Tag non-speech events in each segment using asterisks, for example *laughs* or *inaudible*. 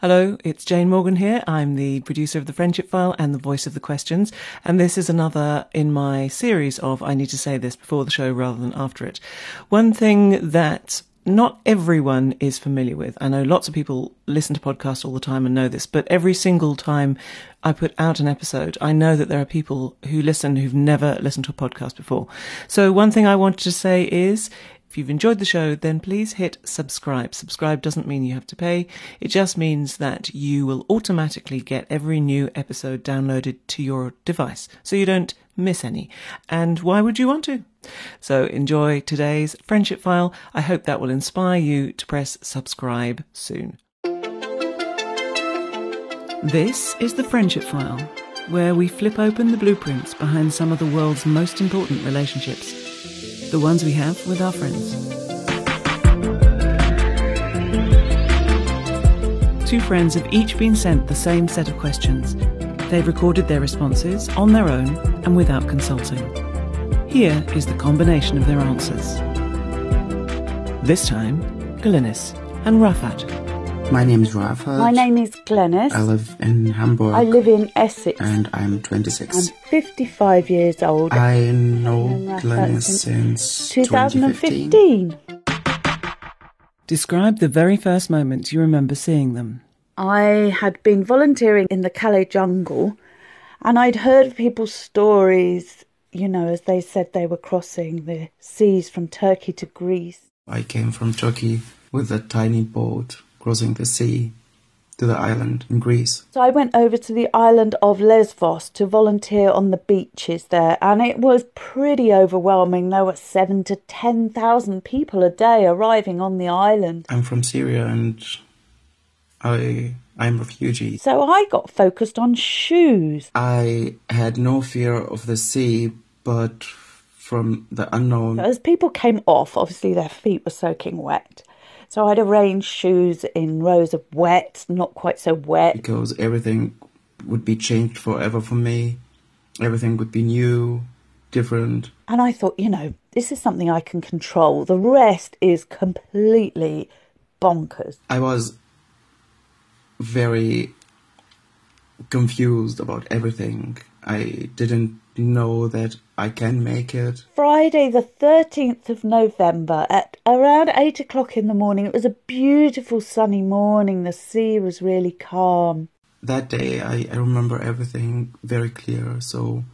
Hello, it's Jane Morgan here. I'm the producer of The Friendship File and the voice of the questions. And this is another in my series of I need to say this before the show rather than after it. One thing that not everyone is familiar with. I know lots of people listen to podcasts all the time and know this, but every single time I put out an episode, I know that there are people who listen who've never listened to a podcast before. So one thing I wanted to say is if you've enjoyed the show, then please hit subscribe. Subscribe doesn't mean you have to pay. It just means that you will automatically get every new episode downloaded to your device. So you don't miss any. And why would you want to? So enjoy today's friendship file. I hope that will inspire you to press subscribe soon. This is the friendship file, where we flip open the blueprints behind some of the world's most important relationships the ones we have with our friends. Two friends have each been sent the same set of questions. They've recorded their responses on their own and without consulting. Here is the combination of their answers. This time, Glenys and Raafat. My name is Rafa. My name is Glenys. I live in Hamburg. I live in Essex. And I'm 26. I'm 55 years old. I know Glenys since 2015. 2015. Describe the very first moment you remember seeing them. I had been volunteering in the Calais jungle and I'd heard people's stories, you know, as they said they were crossing the seas from Turkey to Greece. I came from Turkey with a tiny boat crossing the sea to the island in Greece. So I went over to the island of Lesvos to volunteer on the beaches there, and it was pretty overwhelming. There were seven to ten thousand people a day arriving on the island. I'm from Syria and I I'm a refugee. So I got focused on shoes. I had no fear of the sea, but from the unknown. As people came off, obviously their feet were soaking wet. So I'd arrange shoes in rows of wet, not quite so wet. Because everything would be changed forever for me. Everything would be new, different. And I thought, you know, this is something I can control. The rest is completely bonkers. I was very confused about everything. I didn't know that I can make it. Friday, the 13th of November, at around 8 o'clock in the morning, it was a beautiful sunny morning. The sea was really calm. That day, I, I remember everything very clear. So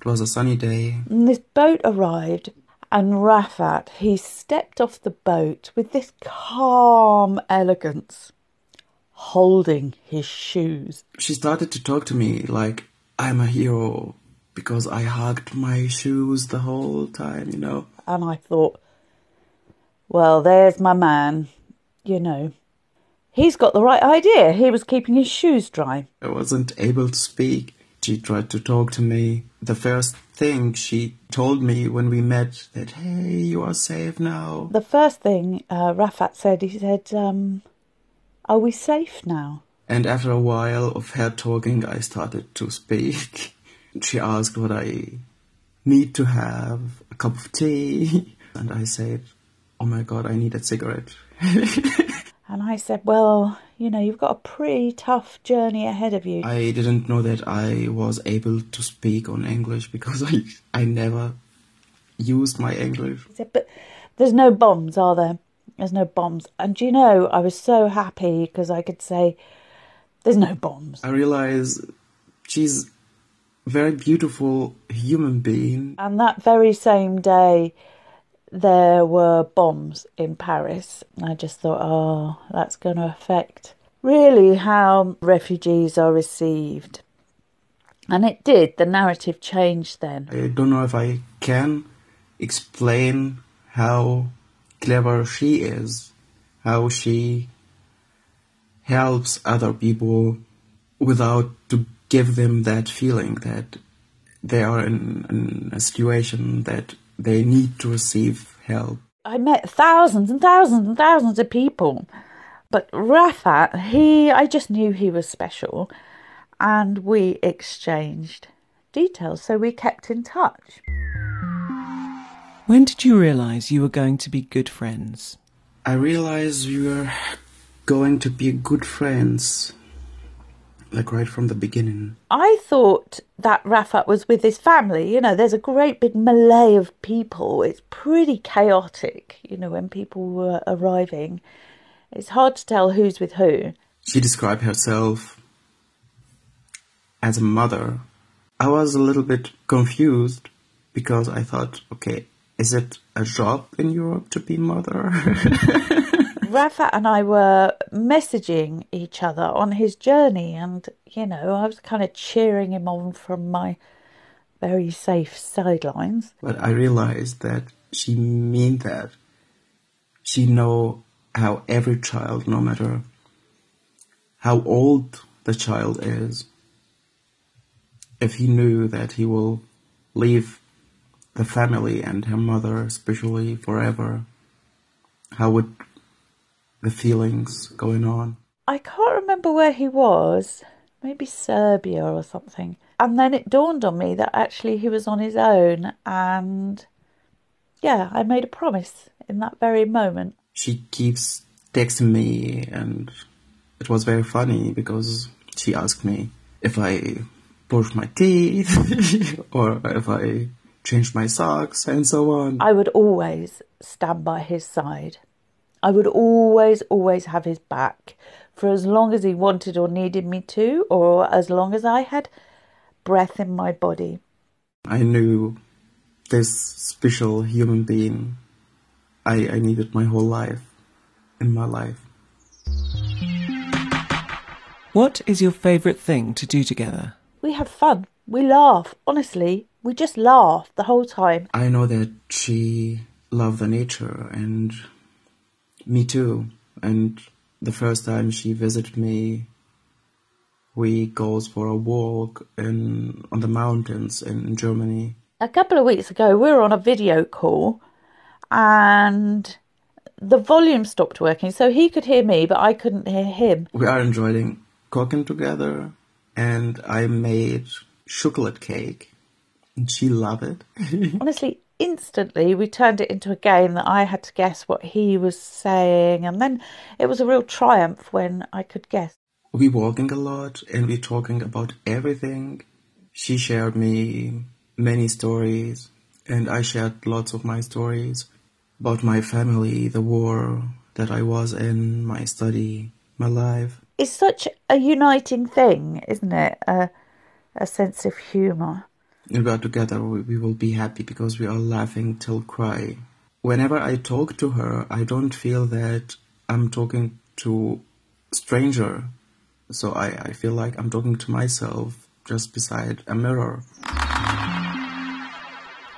it was a sunny day. And this boat arrived, and Raafat, he stepped off the boat with this calm elegance, holding his shoes. She started to talk to me like I'm a hero because I hugged my shoes the whole time, you know. And I thought, well, there's my man, you know. He's got the right idea. He was keeping his shoes dry. I wasn't able to speak. She tried to talk to me. The first thing she told me when we met that, hey, you are safe now. The first thing uh, Raafat said, he said, um, are we safe now? And after a while of her talking, I started to speak. *laughs* She asked what I need to have, a cup of tea. *laughs* And I said, oh my god, I need a cigarette. *laughs* and I said, well, you know, you've got a pretty tough journey ahead of you. I didn't know that I was able to speak on English because I, I never used my English. He said, but there's no bombs, are there? There's no bombs. And you know, I was so happy because I could say, there's no bombs. I realize she's very beautiful human being. And that very same day, there were bombs in Paris. I just thought, oh, that's going to affect really how refugees are received. And it did. The narrative changed then. I don't know if I can explain how clever she is, how she helps other people without to give them that feeling that they are in, in a situation that they need to receive help. I met thousands and thousands and thousands of people, but Raafat, he, I just knew he was special, and we exchanged details, so we kept in touch. When did you realise you were going to be good friends? I realized we were going to be good friends, like right from the beginning. I thought that Raafat was with his family. You know, there's a great big melee of people. It's pretty chaotic, you know, when people were arriving. It's hard to tell who's with who. She described herself as a mother. I was a little bit confused because I thought, okay, is it a job in Europe to be mother? *laughs* Rafa and I were messaging each other on his journey, and you know, I was kind of cheering him on from my very safe sidelines. But I realized that she meant that. She know how every child, no matter how old the child is, if he knew that he will leave the family and her mother, especially forever, how would the feelings going on? I can't remember where he was, maybe Serbia or something. And then it dawned on me that actually he was on his own, and yeah, I made a promise in that very moment. She keeps texting me, and it was very funny because she asked me if I brush my teeth *laughs* or if I change my socks and so on. I would always stand by his side. I would always, always have his back for as long as he wanted or needed me to, or as long as I had breath in my body. I knew this special human being I, I needed my whole life in my life. What is your favourite thing to do together? We have fun. We laugh. Honestly, we just laugh the whole time. I know that she loved the nature and me too. And the first time she visited me, we goes for a walk in on the mountains in Germany. A couple of weeks ago, we were on a video call, and the volume stopped working, so he could hear me, but I couldn't hear him. We are enjoying cooking together, and I made chocolate cake, and she loved it. *laughs* Honestly, instantly we turned it into a game that I had to guess what he was saying, and then it was a real triumph when I could guess. we walking a lot, and we talking about everything. She shared me many stories, and I shared lots of my stories about my family, the war that I was in, my study, my life. It's such a uniting thing, isn't it? A, a sense of humour. When we are together, we, we will be happy because we are laughing till cry. Whenever I talk to her, I don't feel that I'm talking to stranger. So I, I feel like I'm talking to myself just beside a mirror.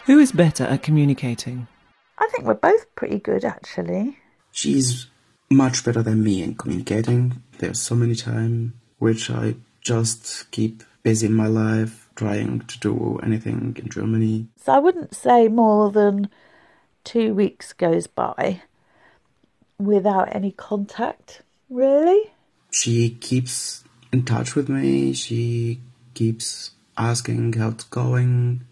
Who is better at communicating? I think we're both pretty good, actually. She's much better than me in communicating. There's so many time which I just keep busy in my life trying to do anything in Germany. So I wouldn't say more than two weeks goes by without any contact, really. She keeps in touch with me. She keeps asking how it's going,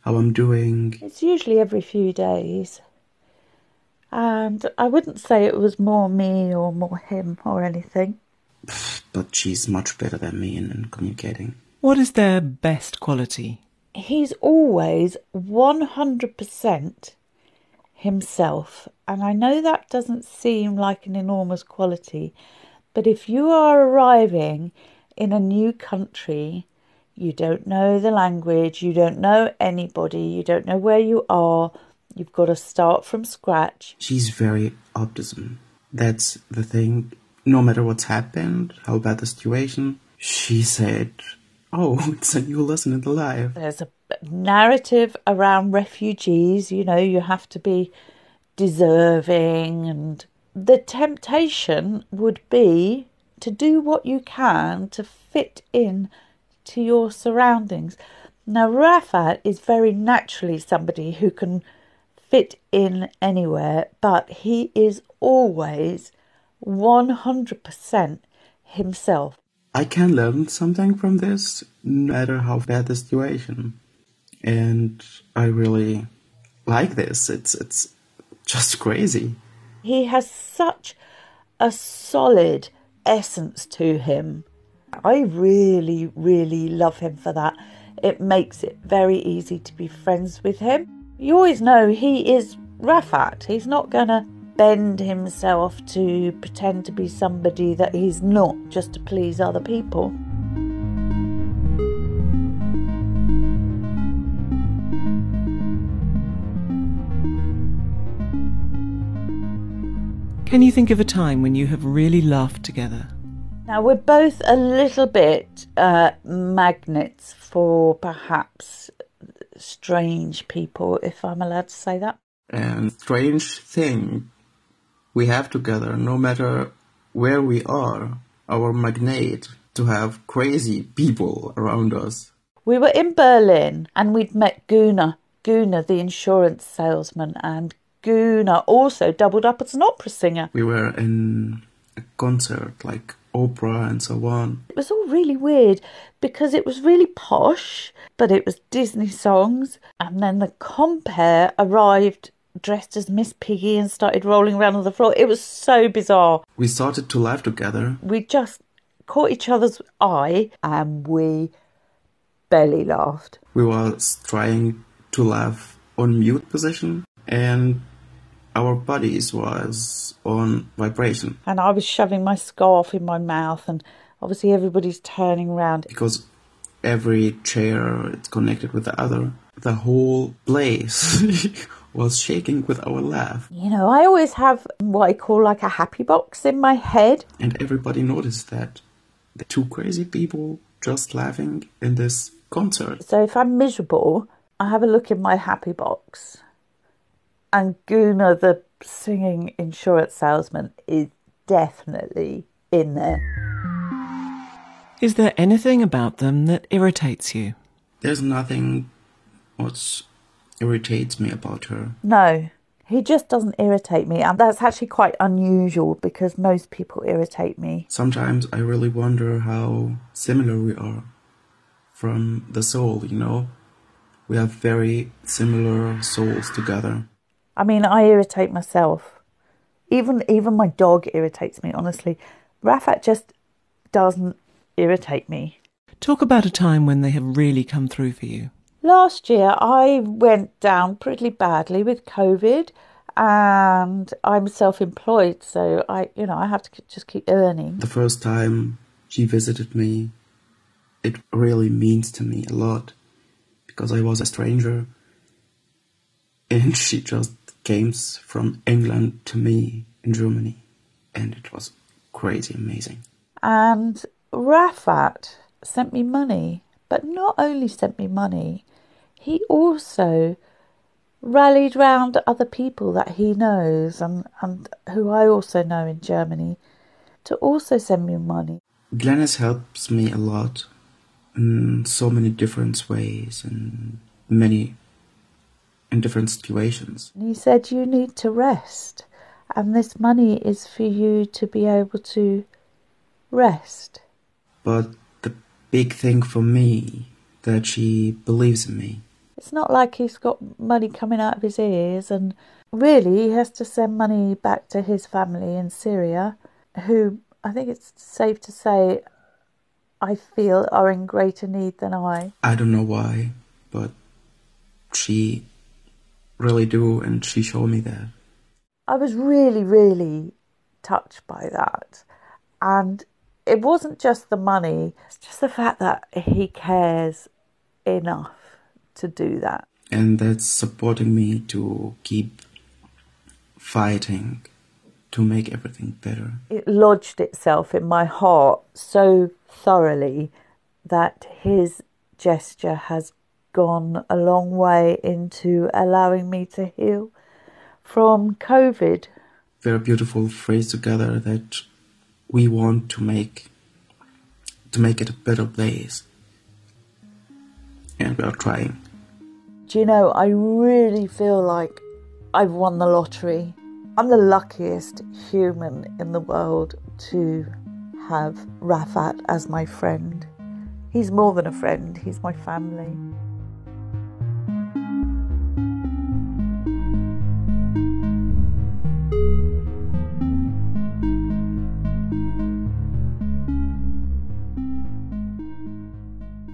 how I'm doing. It's usually every few days. And I wouldn't say it was more me or more him or anything. But she's much better than me in, in communicating. What is their best quality? He's always 100% himself. And I know that doesn't seem like an enormous quality, but if you are arriving in a new country, you don't know the language, you don't know anybody, you don't know where you are, you've got to start from scratch. She's very optimism. That's the thing. No matter what's happened, how bad the situation, she said, "Oh, *laughs* it's a new lesson in the life." There's a narrative around refugees, you know, you have to be deserving, and the temptation would be to do what you can to fit in to your surroundings. Now, Rafa is very naturally somebody who can fit in anywhere, but he is always 100% himself. I can learn something from this, no matter how bad the situation. And I really like this. It's it's just crazy. He has such a solid essence to him. I really, really love him for that. It makes it very easy to be friends with him. You always know he is Raafat. He's not going to bend himself to pretend to be somebody that he's not just to please other people. Can you think of a time when you have really laughed together? Now, we're both a little bit uh, magnets for perhaps strange people, if I'm allowed to say that. And strange thing we have together, no matter where we are, our magnet to have crazy people around us. We were in Berlin and we'd met Gunnar, Gunnar the insurance salesman, and Gunnar also doubled up as an opera singer. We were in a concert like opera and so on. It was all really weird because it was really posh, but it was Disney songs. And then the compere arrived dressed as Miss Piggy and started rolling around on the floor. It was so bizarre. We started to laugh together. We just caught each other's eye and we barely laughed. We were trying to laugh on mute position and our bodies was on vibration. And I was shoving my scarf in my mouth and obviously everybody's turning around. Because every chair is connected with the other. The whole place *laughs* was shaking with our laugh. You know, I always have what I call like a happy box in my head. And everybody noticed that. The two crazy people just laughing in this concert. So if I'm miserable, I have a look in my happy box. And Gunnar, the singing insurance salesman, is definitely in there. Is there anything about them that irritates you? There's nothing what irritates me about her. No, he just doesn't irritate me. And that's actually quite unusual because most people irritate me. Sometimes I really wonder how similar we are from the soul, you know? We have very similar souls together. I mean, I irritate myself. Even even my dog irritates me, honestly. Raafat just doesn't irritate me. Talk about a time when they have really come through for you. Last year, I went down pretty badly with COVID, and I'm self-employed, so I, you know, I have to just keep earning. The first time she visited me, it really means to me a lot because I was a stranger, and *laughs* she just came from England to me in Germany, and it was crazy amazing. And Raafat sent me money, but not only sent me money, he also rallied round other people that he knows and, and who I also know in Germany to also send me money. Glenys helps me a lot in so many different ways and many in different situations. And he said, You need to rest, and this money is for you to be able to rest. But the big thing for me that she believes in me. It's not like he's got money coming out of his ears, and really, he has to send money back to his family in Syria, who I think it's safe to say I feel are in greater need than I. I don't know why, but she really do, and she showed me that. I was really, really touched by that. And it wasn't just the money, it's just the fact that he cares enough to do that. And that's supporting me to keep fighting to make everything better. It lodged itself in my heart so thoroughly that his gesture has gone a long way into allowing me to heal from COVID. Very beautiful phrase together that we want to make to make it a better place. And we are trying. Do you know, I really feel like I've won the lottery. I'm the luckiest human in the world to have Raafat as my friend. He's more than a friend, he's my family.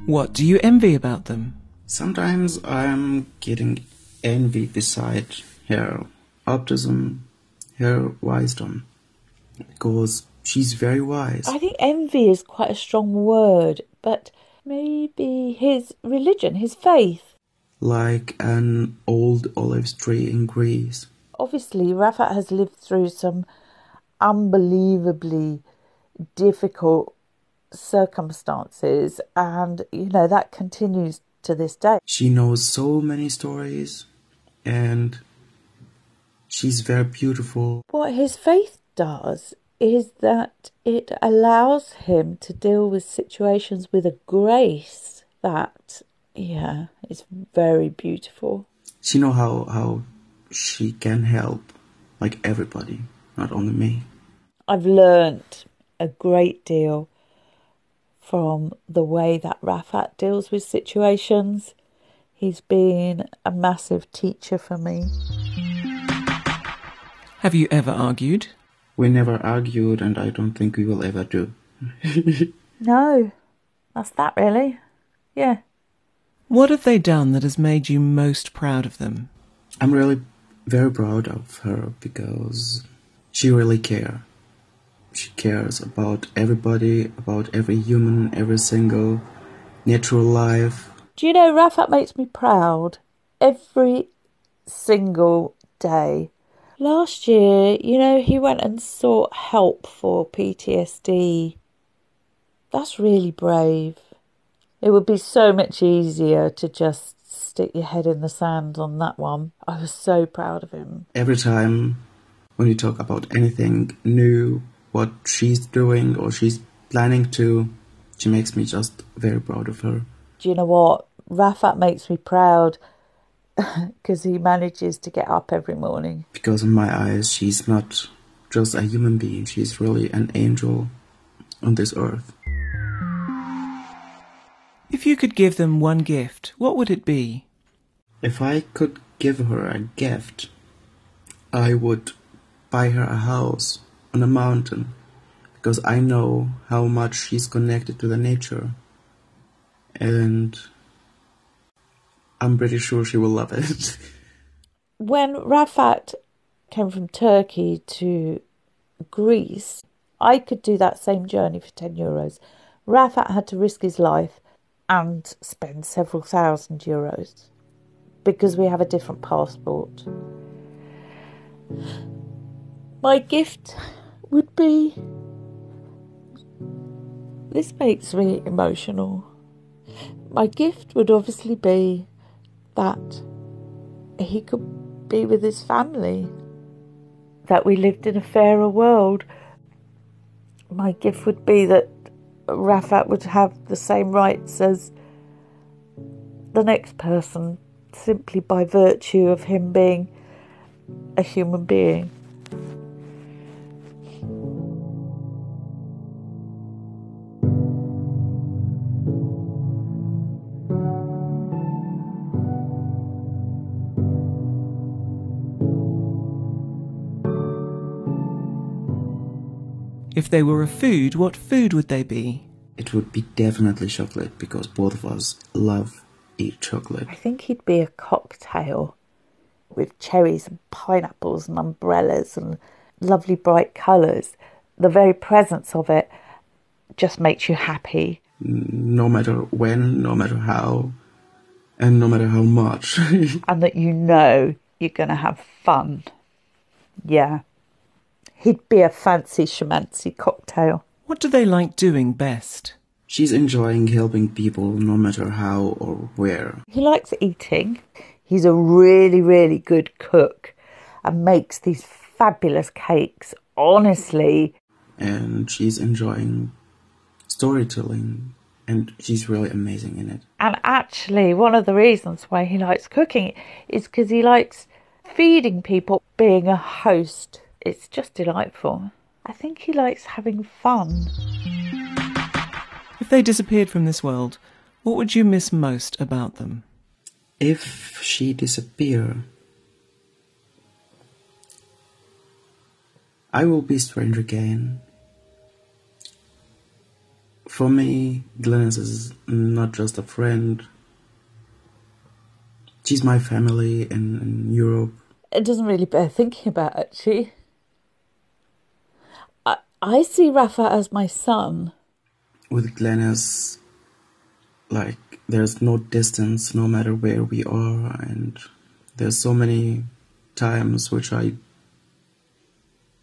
What do you envy about them? Sometimes I'm getting envy beside her optimism, her wisdom, because she's very wise. I think envy is quite a strong word, but maybe his religion, his faith. Like an old olive tree in Greece. Obviously, Raafat has lived through some unbelievably difficult circumstances, and you know that continues to this day. She knows so many stories, and she's very beautiful. What his faith does is that it allows him to deal with situations with a grace that, yeah, is very beautiful. She know how how she can help, like everybody, not only me. I've learned a great deal from the way that Raafat deals with situations. He's been a massive teacher for me. Have you ever argued? We never argued, and I don't think we will ever do. *laughs* No, that's that really. Yeah. What have they done that has made you most proud of them? I'm really very proud of her because she really cares. She cares about everybody, about every human, every single natural life. Do you know Raafat makes me proud every single day. Last year, you know, he went and sought help for PTSD. That's really brave. It would be so much easier to just stick your head in the sand on that one. I was so proud of him. Every time when you talk about anything new, what she's doing or she's planning to, she makes me just very proud of her. Do you know what? Raafat makes me proud *laughs* because he manages to get up every morning. Because in my eyes, she's not just a human being, she's really an angel on this earth. If you could give them one gift, what would it be? If I could give her a gift, I would buy her a house on a mountain because I know how much she's connected to the nature. And I'm pretty sure she will love it. *laughs* When Raafat came from Turkey to Greece, I could do that same journey for 10 euros. Raafat had to risk his life and spend several thousand euros because we have a different passport. My gift would be. This makes me emotional. My gift would obviously be that he could be with his family, that we lived in a fairer world. My gift would be that Raafat would have the same rights as the next person simply by virtue of him being a human being. If they were a food, what food would they be? It would be definitely chocolate because both of us love eat chocolate. I think he'd be a cocktail with cherries and pineapples and umbrellas and lovely bright colours. The very presence of it just makes you happy. No matter when, no matter how, and no matter how much. *laughs* and that you know you're going to have fun. Yeah. He'd be a fancy shamancy cocktail. What do they like doing best? She's enjoying helping people no matter how or where. He likes eating. He's a really, really good cook and makes these fabulous cakes. Honestly, And she's enjoying storytelling and she's really amazing in it. And actually, one of the reasons why he likes cooking is because he likes feeding people, being a host. It's just delightful. I think he likes having fun. If they disappeared from this world, what would you miss most about them? If she disappear, I will be strange again. For me, Glenys is not just a friend. She's my family in, in Europe. It doesn't really bear thinking about, actually. I, see Rafa as my son. With Glenys, like, there's no distance no matter where we are, and there's so many times which I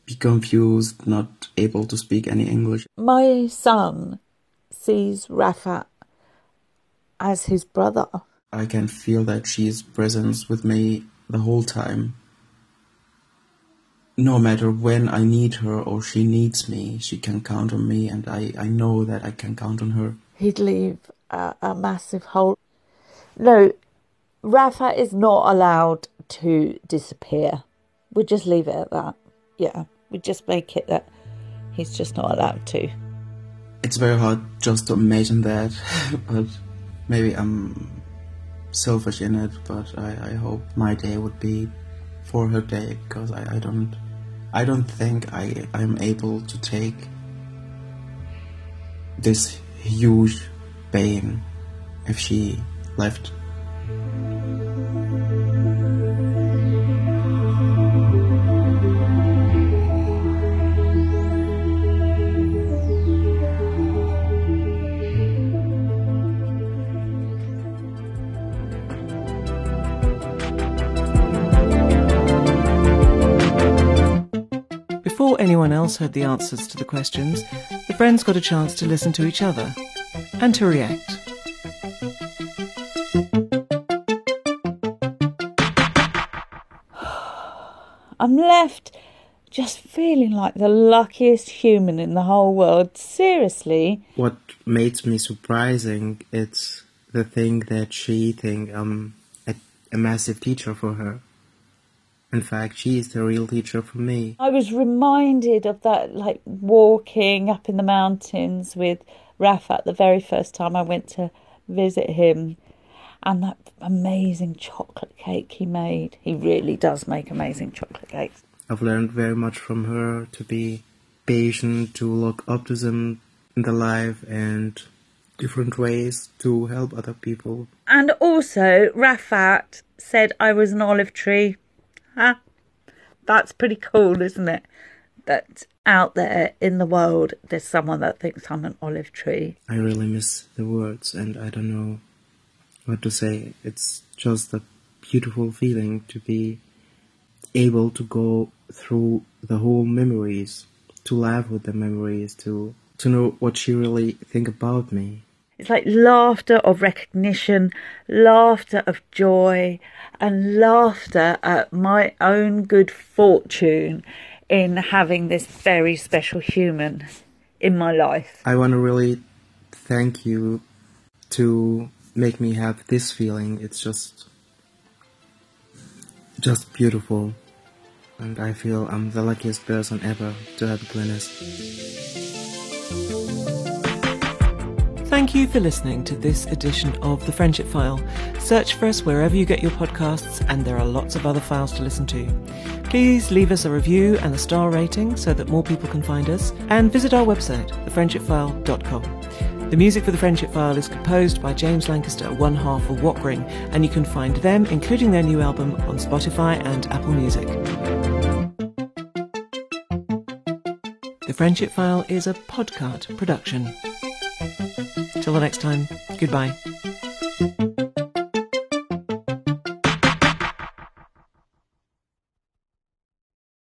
be confused, not able to speak any English. My son sees Rafa as his brother. I can feel that she's present with me the whole time. No matter when I need her or she needs me, she can count on me, and I, I know that I can count on her. He'd leave a, a massive hole. No, Rafa is not allowed to disappear. We'll just leave it at that. Yeah, we just make it that he's just not allowed to. It's very hard just to imagine that, *laughs* but maybe I'm selfish in it, but I, I hope my day would be for her day because I, I don't I don't think I I'm able to take this huge pain if she left. Else heard the answers to the questions, the friends got a chance to listen to each other and to react. *sighs* I'm left just feeling like the luckiest human in the whole world. Seriously. What makes me surprising it's the thing that she think I'm a, a massive teacher for her. In fact, she is the real teacher for me. I was reminded of that, like walking up in the mountains with Raafat the very first time I went to visit him, and that amazing chocolate cake he made. He really does make amazing chocolate cakes. I've learned very much from her to be patient, to look up to them in the life, and different ways to help other people. And also, Raafat said I was an olive tree. That's pretty cool, isn't it? That out there in the world, there's someone that thinks I'm an olive tree. I really miss the words, and I don't know what to say. It's just a beautiful feeling to be able to go through the whole memories, to laugh with the memories, to to know what she really think about me. It's like laughter of recognition, laughter of joy, and laughter at my own good fortune in having this very special human in my life. I want to really thank you to make me have this feeling. It's just just beautiful. And I feel I'm the luckiest person ever to have Glenys. Thank you for listening to this edition of The Friendship File. Search for us wherever you get your podcasts, and there are lots of other files to listen to. Please leave us a review and a star rating so that more people can find us, and visit our website, thefriendshipfile.com. The music for The Friendship File is composed by James Lancaster, one half of Walkring, and you can find them, including their new album, on Spotify and Apple Music. The Friendship File is a podcast production. Till the next time, goodbye.